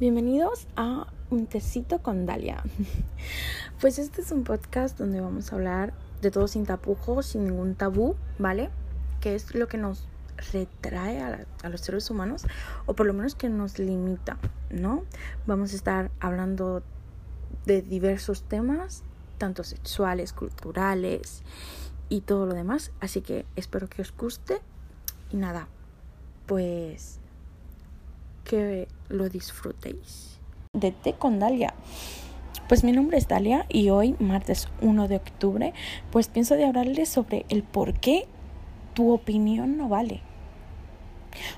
Bienvenidos a Un Tecito con Dalia. Pues este es un podcast donde vamos a hablar de todo sin tapujos, sin ningún tabú, ¿vale? Que es lo que nos retrae a, a, los seres humanos o por lo menos que nos limita, ¿no? Vamos a estar hablando de diversos temas, tanto sexuales, culturales y todo lo demás. Así que espero que os guste y nada, pues que lo disfrutéis. De té con Dalia. Pues mi nombre es Dalia y hoy, martes 1 de octubre, pues pienso de hablarles sobre el por qué tu opinión no vale.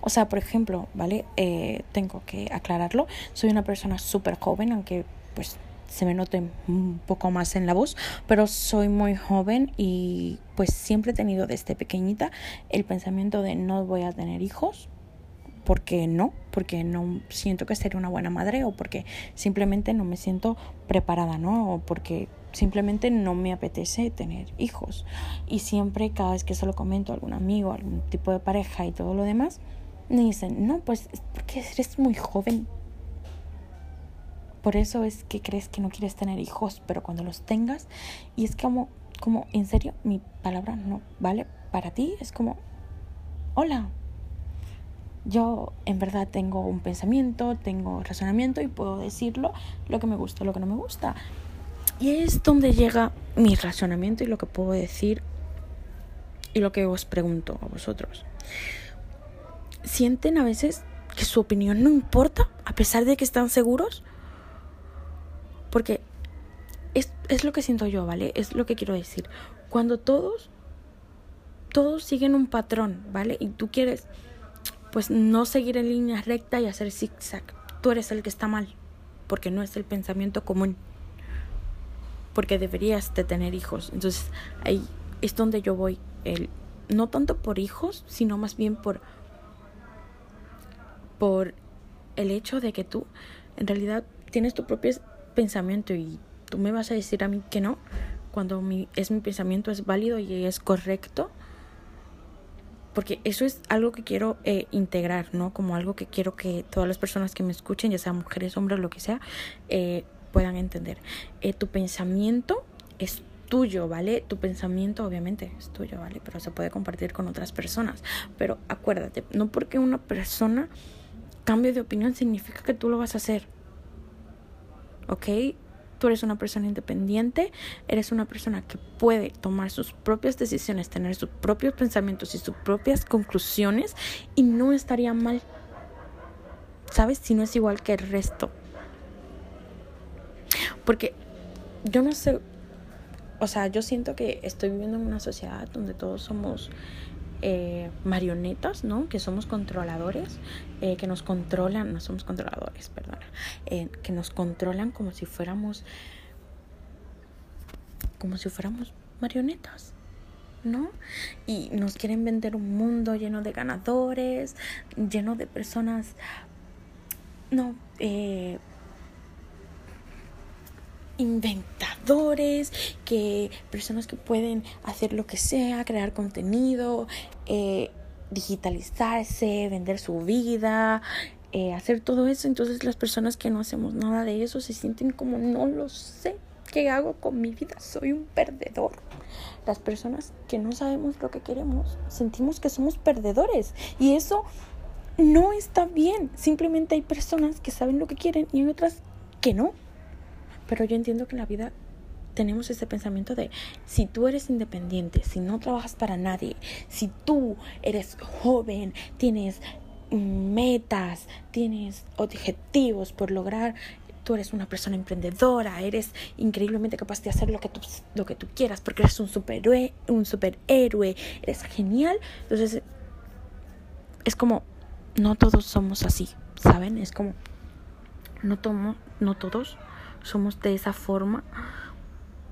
O sea, por ejemplo, ¿vale? Eh, tengo que aclararlo. Soy una persona súper joven, aunque pues se me note un poco más en la voz, pero soy muy joven y pues siempre he tenido desde pequeñita el pensamiento de no voy a tener hijos porque no, porque no siento que sería una buena madre o porque simplemente no me siento preparada, ¿no? O porque simplemente no me apetece tener hijos. Y siempre, cada vez que se lo comento a algún amigo, algún tipo de pareja y todo lo demás, me dicen, no, pues es porque eres muy joven. Por eso es que crees que no quieres tener hijos, pero cuando los tengas, y es como, como, en serio, mi palabra no vale para ti, es como, hola, yo en verdad tengo un pensamiento, tengo razonamiento y puedo decirlo lo que me gusta, lo que no me gusta. Y es donde llega mi razonamiento y lo que puedo decir y lo que os pregunto a vosotros. ¿Sienten a veces que su opinión no importa a pesar de que están seguros? Porque es, es lo que siento yo, ¿vale? Es lo que quiero decir. Cuando todos, todos siguen un patrón, ¿vale? Y tú quieres pues no seguir en línea recta y hacer zigzag. Tú eres el que está mal, porque no es el pensamiento común. Porque deberías de tener hijos. Entonces ahí es donde yo voy. El, no tanto por hijos, sino más bien por, por el hecho de que tú en realidad tienes tu propio pensamiento y tú me vas a decir a mí que no, cuando mi, es mi pensamiento es válido y es correcto porque eso es algo que quiero eh, integrar, ¿no? Como algo que quiero que todas las personas que me escuchen, ya sean mujeres, hombres, lo que sea, eh, puedan entender. Eh, tu pensamiento es tuyo, ¿vale? Tu pensamiento obviamente es tuyo, ¿vale? Pero se puede compartir con otras personas. Pero acuérdate, no porque una persona cambie de opinión significa que tú lo vas a hacer. ¿Ok? Tú eres una persona independiente, eres una persona que puede tomar sus propias decisiones, tener sus propios pensamientos y sus propias conclusiones y no estaría mal. ¿Sabes? Si no es igual que el resto. Porque yo no sé, o sea, yo siento que estoy viviendo en una sociedad donde todos somos eh, marionetas, ¿no? Que somos controladores, eh, que nos controlan, no somos controladores, perdona, eh, que nos controlan como si fuéramos, como si fuéramos marionetas. ¿no? Y nos quieren vender un mundo lleno de ganadores, lleno de personas, no, eh, inventadores, que personas que pueden hacer lo que sea, crear contenido, eh, digitalizarse, vender su vida, eh, hacer todo eso. Entonces las personas que no hacemos nada de eso se sienten como no lo sé. ¿Qué hago con mi vida? Soy un perdedor. Las personas que no sabemos lo que queremos sentimos que somos perdedores. Y eso no está bien. Simplemente hay personas que saben lo que quieren y otras que no. Pero yo entiendo que en la vida tenemos ese pensamiento de si tú eres independiente, si no trabajas para nadie, si tú eres joven, tienes metas, tienes objetivos por lograr, tú eres una persona emprendedora, eres increíblemente capaz de hacer lo que tú, lo que tú quieras porque eres un superhéroe, un superhéroe, eres genial. Entonces es como no todos somos así, ¿saben? Es como no tomo, no todos somos de esa forma.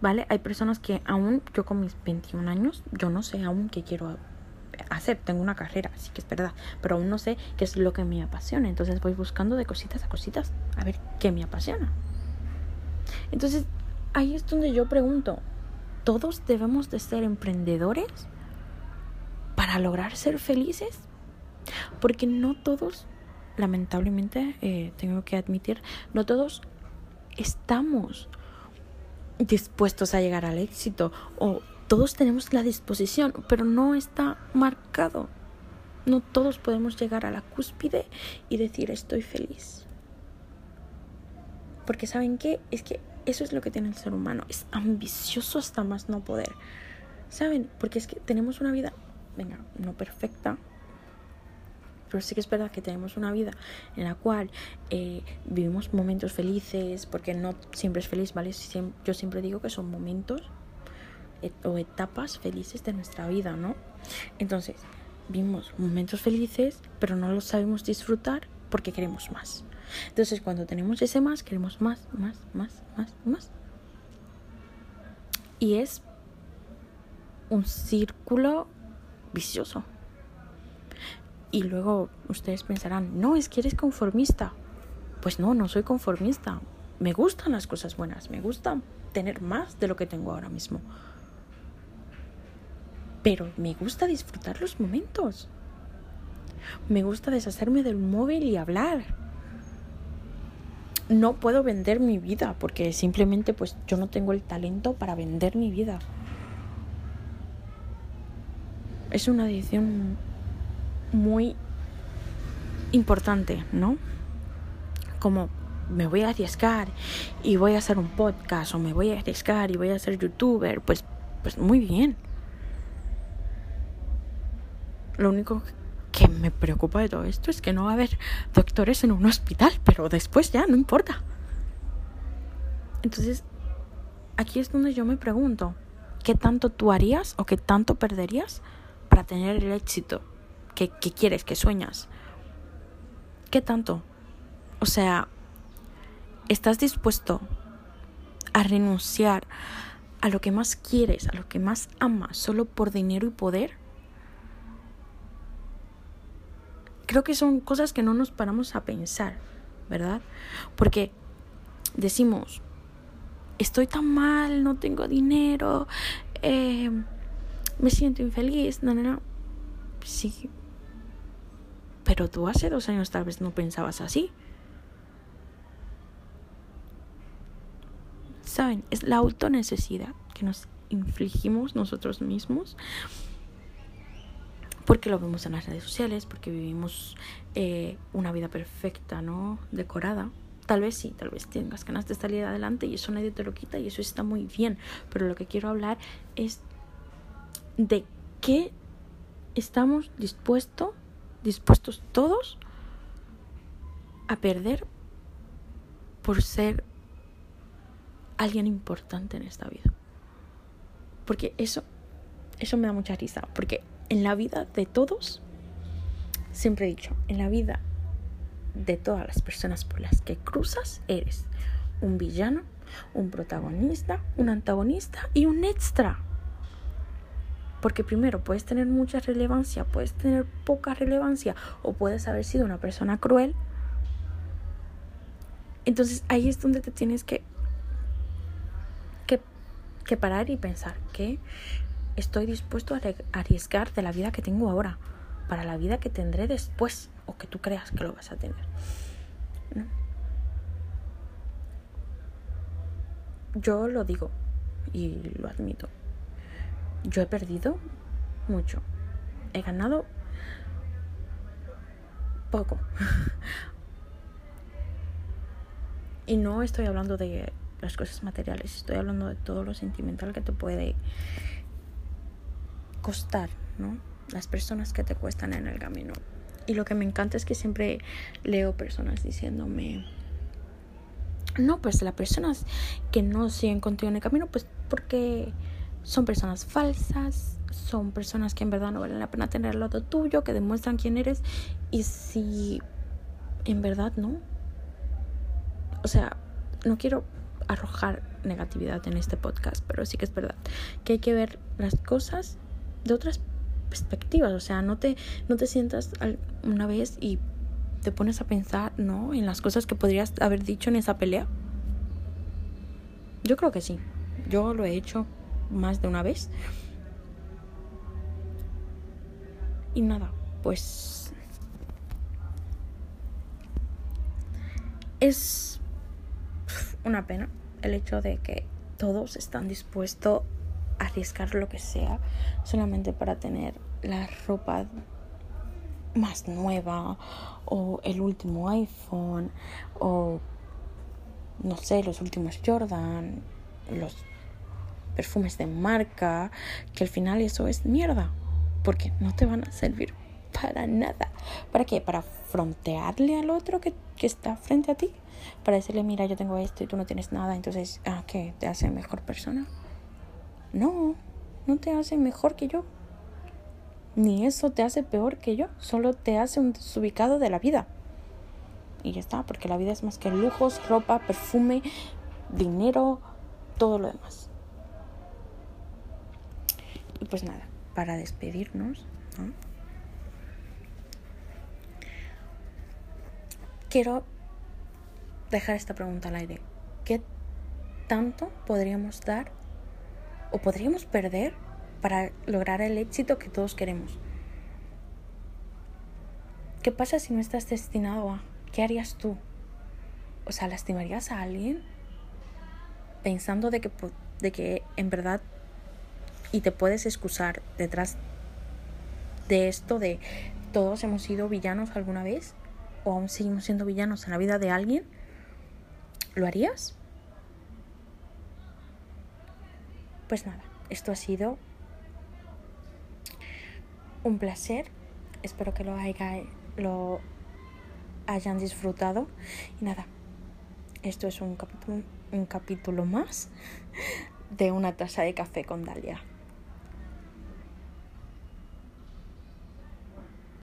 ¿Vale? Hay personas que aún, yo con mis 21 años, yo no sé aún qué quiero hacer. Tengo una carrera, así que es verdad. Pero aún no sé qué es lo que me apasiona. Entonces voy buscando de cositas a cositas a ver qué me apasiona. Entonces, ahí es donde yo pregunto, ¿todos debemos de ser emprendedores para lograr ser felices? Porque no todos lamentablemente, eh, tengo que admitir, no todos estamos dispuestos a llegar al éxito o todos tenemos la disposición, pero no está marcado. No todos podemos llegar a la cúspide y decir estoy feliz. Porque saben qué? Es que eso es lo que tiene el ser humano. Es ambicioso hasta más no poder. ¿Saben? Porque es que tenemos una vida, venga, no perfecta, pero sí que es verdad que tenemos una vida en la cual eh, vivimos momentos felices, porque no siempre es feliz, ¿vale? Yo siempre digo que son momentos o etapas felices de nuestra vida, ¿no? Entonces, vivimos momentos felices, pero no los sabemos disfrutar porque queremos más. Entonces, cuando tenemos ese más, queremos más, más, más, más, más. Y es un círculo vicioso. Y luego ustedes pensarán, no, es que eres conformista. Pues no, no soy conformista. Me gustan las cosas buenas, me gusta tener más de lo que tengo ahora mismo. Pero me gusta disfrutar los momentos. Me gusta deshacerme del móvil y hablar. No puedo vender mi vida porque simplemente pues yo no tengo el talento para vender mi vida. Es una decisión muy importante, ¿no? Como me voy a arriesgar y voy a hacer un podcast o me voy a arriesgar y voy a ser youtuber, pues, pues muy bien. Lo único que me preocupa de todo esto es que no va a haber doctores en un hospital, pero después ya no importa. Entonces, aquí es donde yo me pregunto, ¿qué tanto tú harías o qué tanto perderías para tener el éxito ¿Qué, quieres? ¿Qué sueñas? ¿Qué tanto? O sea, ¿estás dispuesto a renunciar a lo que más quieres, a lo que más amas, solo por dinero y poder? Creo que son cosas que no nos paramos a pensar, ¿verdad? Porque decimos, estoy tan mal, no tengo dinero, eh, me siento infeliz, no, no, no. Sí, pero tú hace dos años tal vez no pensabas así. ¿Saben? Es la autonecesidad que nos infligimos nosotros mismos. Porque lo vemos en las redes sociales, porque vivimos eh, una vida perfecta, ¿no? Decorada. Tal vez sí, tal vez tengas ganas de salir adelante y eso nadie te lo quita y eso está muy bien. Pero lo que quiero hablar es de qué estamos dispuestos dispuestos todos a perder por ser alguien importante en esta vida. Porque eso, eso me da mucha risa. Porque en la vida de todos, siempre he dicho, en la vida de todas las personas por las que cruzas, eres un villano, un protagonista, un antagonista y un extra. Porque primero puedes tener mucha relevancia, puedes tener poca relevancia o puedes haber sido una persona cruel. Entonces ahí es donde te tienes que, que, que parar y pensar que estoy dispuesto a arriesgar de la vida que tengo ahora para la vida que tendré después o que tú creas que lo vas a tener. Yo lo digo y lo admito yo he perdido mucho. He ganado poco. y no estoy hablando de las cosas materiales, estoy hablando de todo lo sentimental que te puede costar, ¿no? Las personas que te cuestan en el camino. Y lo que me encanta es que siempre leo personas diciéndome, no, pues las personas que no siguen contigo en el camino, pues porque son personas falsas, son personas que en verdad no valen la pena tener al lado tuyo, que demuestran quién eres. Y si en verdad no. O sea, no quiero arrojar negatividad en este podcast, pero sí que es verdad que hay que ver las cosas de otras perspectivas. O sea, no te, no te sientas una vez y te pones a pensar, ¿no? En las cosas que podrías haber dicho en esa pelea. Yo creo que sí. Yo lo he hecho más de una vez. Y nada, pues es una pena el hecho de que todos están dispuestos a arriesgar lo que sea solamente para tener la ropa más nueva o el último iPhone o no sé, los últimos Jordan, los perfumes de marca, que al final eso es mierda, porque no te van a servir para nada. ¿Para qué? Para frontearle al otro que, que está frente a ti. Para decirle, mira, yo tengo esto y tú no tienes nada, entonces, ah, ¿qué? ¿Te hace mejor persona? No, no te hace mejor que yo. Ni eso te hace peor que yo, solo te hace un desubicado de la vida. Y ya está, porque la vida es más que lujos, ropa, perfume, dinero, todo lo demás. Y pues nada, para despedirnos, quiero dejar esta pregunta al aire. ¿Qué tanto podríamos dar o podríamos perder para lograr el éxito que todos queremos? ¿Qué pasa si no estás destinado a? ¿Qué harías tú? O sea, ¿lastimarías a alguien pensando de que, de que en verdad y te puedes excusar detrás de esto de todos hemos sido villanos alguna vez? o aún seguimos siendo villanos en la vida de alguien, ¿lo harías? Pues nada, esto ha sido un placer. Espero que lo, haya, lo hayan disfrutado. Y nada, esto es un capítulo, un capítulo más de una taza de café con Dalia.